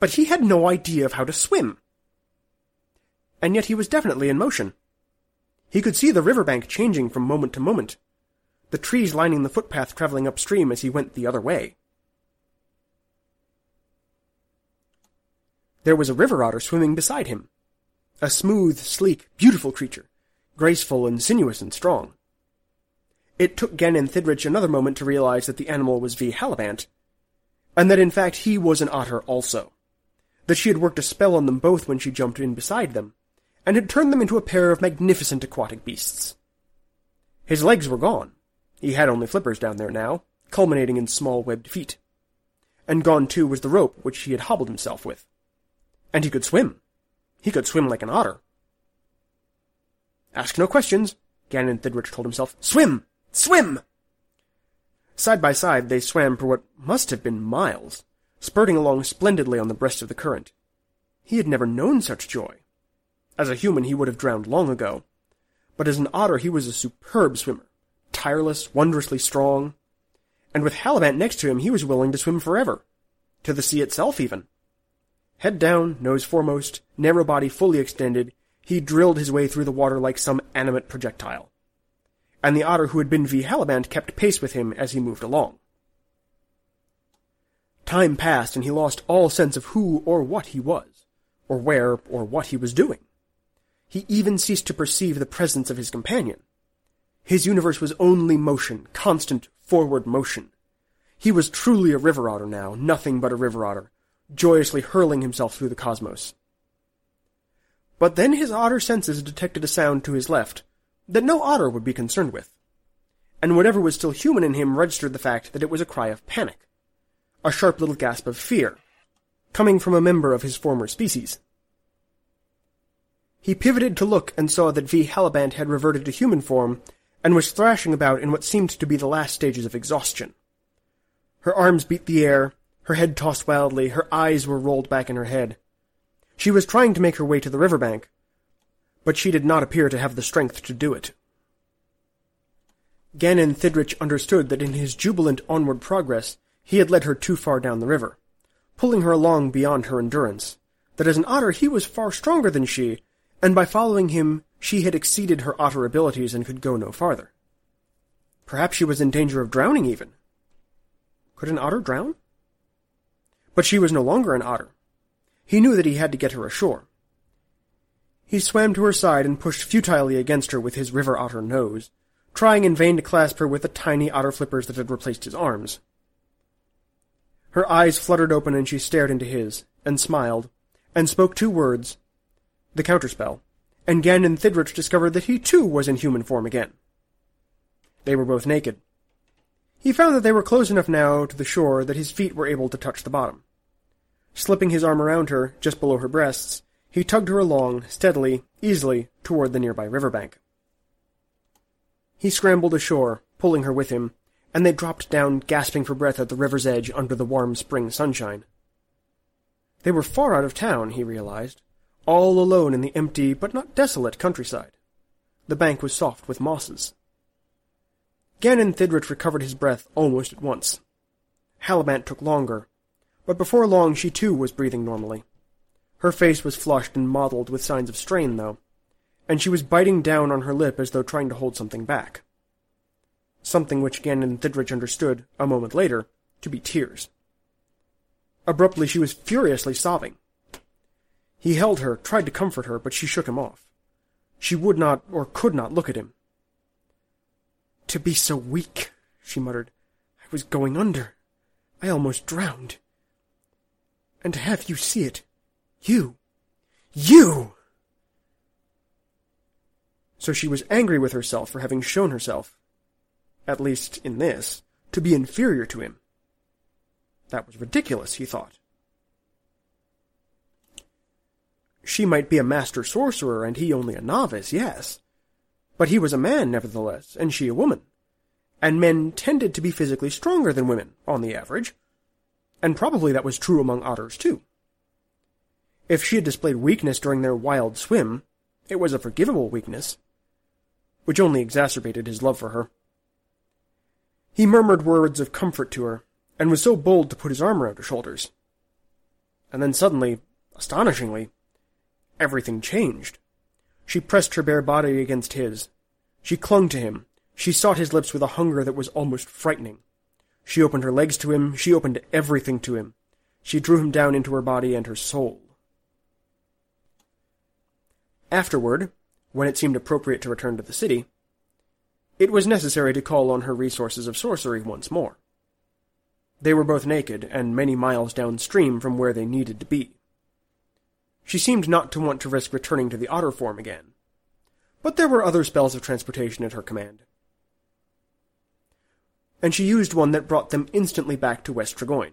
but he had no idea of how to swim. And yet he was definitely in motion. He could see the riverbank changing from moment to moment, the trees lining the footpath traveling upstream as he went the other way. There was a river otter swimming beside him. A smooth, sleek, beautiful creature, graceful and sinuous and strong. It took Gannon Thidrich another moment to realize that the animal was V. Halibant, and that in fact he was an otter also. That she had worked a spell on them both when she jumped in beside them, and had turned them into a pair of magnificent aquatic beasts. His legs were gone. He had only flippers down there now, culminating in small webbed feet. And gone too was the rope which he had hobbled himself with. And he could swim. He could swim like an otter. Ask no questions, Gannon Thidrich told himself. Swim! Swim! Side by side, they swam for what must have been miles, spurting along splendidly on the breast of the current. He had never known such joy. As a human, he would have drowned long ago. But as an otter, he was a superb swimmer, tireless, wondrously strong. And with Halibant next to him, he was willing to swim forever. To the sea itself, even. Head down, nose foremost, narrow body fully extended, he drilled his way through the water like some animate projectile. And the otter who had been V. Halibant kept pace with him as he moved along. Time passed, and he lost all sense of who or what he was, or where or what he was doing. He even ceased to perceive the presence of his companion. His universe was only motion, constant forward motion. He was truly a river otter now, nothing but a river otter, joyously hurling himself through the cosmos. But then his otter senses detected a sound to his left that no otter would be concerned with. And whatever was still human in him registered the fact that it was a cry of panic. A sharp little gasp of fear. Coming from a member of his former species. He pivoted to look and saw that V. Halibant had reverted to human form and was thrashing about in what seemed to be the last stages of exhaustion. Her arms beat the air, her head tossed wildly, her eyes were rolled back in her head. She was trying to make her way to the river bank, but she did not appear to have the strength to do it. Gannon Thidrich understood that in his jubilant onward progress he had led her too far down the river, pulling her along beyond her endurance, that as an otter he was far stronger than she, and by following him she had exceeded her otter abilities and could go no farther. Perhaps she was in danger of drowning even. Could an otter drown? But she was no longer an otter. He knew that he had to get her ashore. He swam to her side and pushed futilely against her with his river otter nose, trying in vain to clasp her with the tiny otter flippers that had replaced his arms. Her eyes fluttered open and she stared into his, and smiled, and spoke two words, the counterspell, and Gannon Thidrich discovered that he too was in human form again. They were both naked. He found that they were close enough now to the shore that his feet were able to touch the bottom. Slipping his arm around her, just below her breasts, he tugged her along, steadily, easily, toward the nearby riverbank. He scrambled ashore, pulling her with him, and they dropped down gasping for breath at the river's edge under the warm spring sunshine. They were far out of town, he realized, all alone in the empty but not desolate countryside. The bank was soft with mosses. Gannon Thidrich recovered his breath almost at once. Halibant took longer, but before long she too was breathing normally. Her face was flushed and mottled with signs of strain, though, and she was biting down on her lip as though trying to hold something back. Something which Gannon Thidrich understood, a moment later, to be tears. Abruptly she was furiously sobbing. He held her, tried to comfort her, but she shook him off. She would not or could not look at him. To be so weak, she muttered. I was going under. I almost drowned. And to have you see it. You. You! So she was angry with herself for having shown herself, at least in this, to be inferior to him. That was ridiculous, he thought. She might be a master sorcerer and he only a novice, yes. But he was a man, nevertheless, and she a woman. And men tended to be physically stronger than women, on the average. And probably that was true among otters, too. If she had displayed weakness during their wild swim, it was a forgivable weakness, which only exacerbated his love for her. He murmured words of comfort to her, and was so bold to put his arm around her shoulders. And then suddenly, astonishingly, everything changed. She pressed her bare body against his. She clung to him. She sought his lips with a hunger that was almost frightening. She opened her legs to him. She opened everything to him. She drew him down into her body and her soul. Afterward, when it seemed appropriate to return to the city, it was necessary to call on her resources of sorcery once more. They were both naked, and many miles downstream from where they needed to be. She seemed not to want to risk returning to the otter form again, but there were other spells of transportation at her command. And she used one that brought them instantly back to West Triggoin,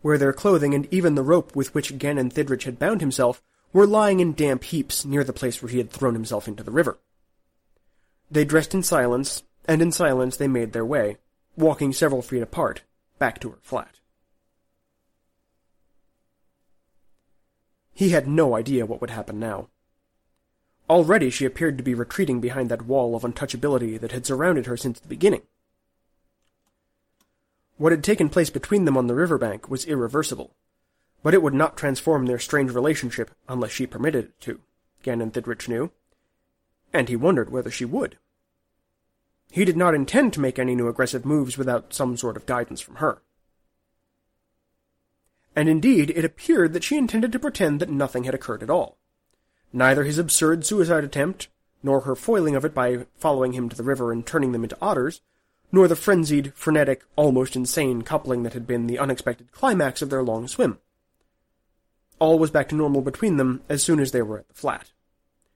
where their clothing and even the rope with which Gannon Thidrich had bound himself were lying in damp heaps near the place where he had thrown himself into the river. They dressed in silence, and in silence they made their way, walking several feet apart, back to her flat. He had no idea what would happen now. Already she appeared to be retreating behind that wall of untouchability that had surrounded her since the beginning. What had taken place between them on the river bank was irreversible, but it would not transform their strange relationship unless she permitted it to, Gannon Thidrich knew, and he wondered whether she would. He did not intend to make any new aggressive moves without some sort of guidance from her. And indeed, it appeared that she intended to pretend that nothing had occurred at all. Neither his absurd suicide attempt, nor her foiling of it by following him to the river and turning them into otters, nor the frenzied, frenetic, almost insane coupling that had been the unexpected climax of their long swim. All was back to normal between them as soon as they were at the flat.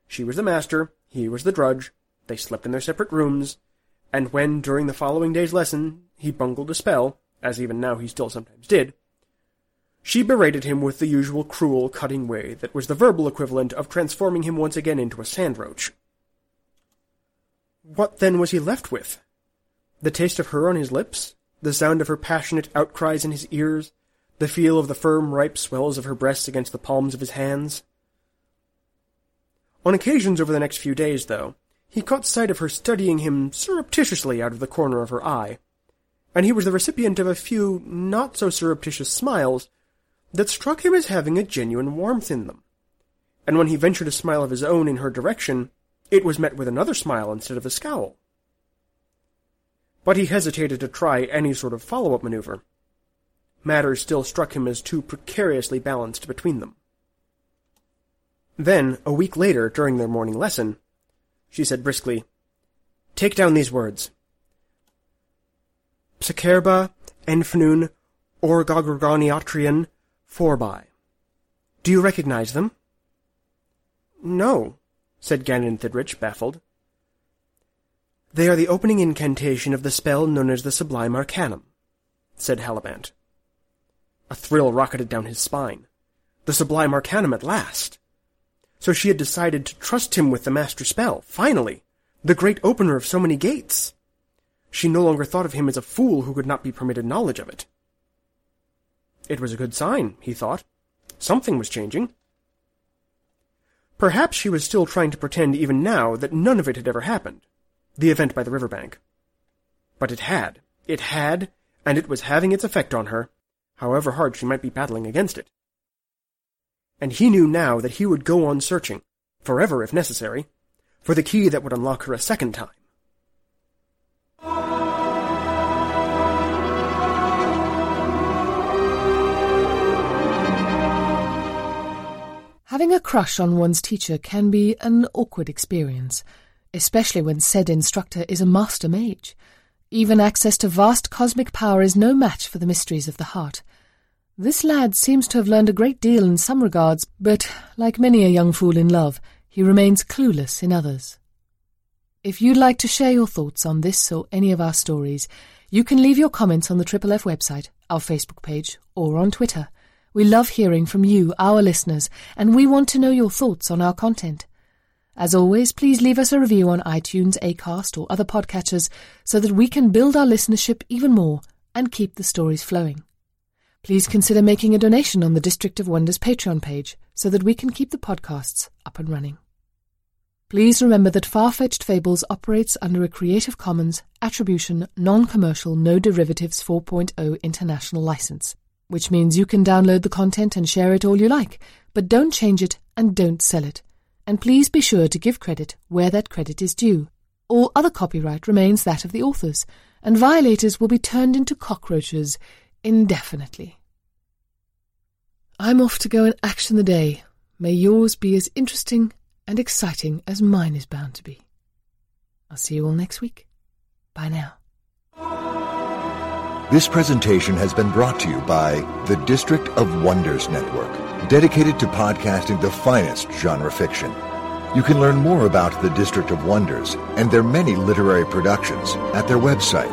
She was the master, he was the drudge, they slept in their separate rooms, and when, during the following day's lesson, he bungled a spell, as even now he still sometimes did, she berated him with the usual cruel, cutting way that was the verbal equivalent of transforming him once again into a sandroach. What then was he left with? The taste of her on his lips? The sound of her passionate outcries in his ears? The feel of the firm, ripe swells of her breasts against the palms of his hands? On occasions over the next few days, though, he caught sight of her studying him surreptitiously out of the corner of her eye, and he was the recipient of a few not so surreptitious smiles that struck him as having a genuine warmth in them. And when he ventured a smile of his own in her direction, it was met with another smile instead of a scowl. But he hesitated to try any sort of follow-up maneuver. Matters still struck him as too precariously balanced between them. Then, a week later, during their morning lesson, she said briskly, Take down these words. Psakerba, Enfnun, Orgogorgoniotrian, Forby. Do you recognize them? No, said Gannon Thidrich, baffled. They are the opening incantation of the spell known as the Sublime Arcanum, said Halibant. A thrill rocketed down his spine. The Sublime Arcanum at last! So she had decided to trust him with the master spell, finally! The great opener of so many gates! She no longer thought of him as a fool who could not be permitted knowledge of it. It was a good sign, he thought. Something was changing. Perhaps she was still trying to pretend even now that none of it had ever happened. The event by the riverbank. But it had. It had, and it was having its effect on her, however hard she might be battling against it. And he knew now that he would go on searching, forever if necessary, for the key that would unlock her a second time. Having a crush on one's teacher can be an awkward experience, especially when said instructor is a master mage. Even access to vast cosmic power is no match for the mysteries of the heart. This lad seems to have learned a great deal in some regards, but, like many a young fool in love, he remains clueless in others. If you'd like to share your thoughts on this or any of our stories, you can leave your comments on the Triple F website, our Facebook page, or on Twitter. We love hearing from you, our listeners, and we want to know your thoughts on our content. As always, please leave us a review on iTunes, Acast, or other podcatchers so that we can build our listenership even more and keep the stories flowing. Please consider making a donation on the District of Wonders Patreon page so that we can keep the podcasts up and running. Please remember that Far-Fetched Fables operates under a Creative Commons Attribution Non-Commercial No Derivatives 4.0 International License which means you can download the content and share it all you like, but don't change it and don't sell it. And please be sure to give credit where that credit is due. All other copyright remains that of the authors, and violators will be turned into cockroaches indefinitely. I'm off to go and action the day. May yours be as interesting and exciting as mine is bound to be. I'll see you all next week. Bye now. This presentation has been brought to you by the District of Wonders Network, dedicated to podcasting the finest genre fiction. You can learn more about the District of Wonders and their many literary productions at their website,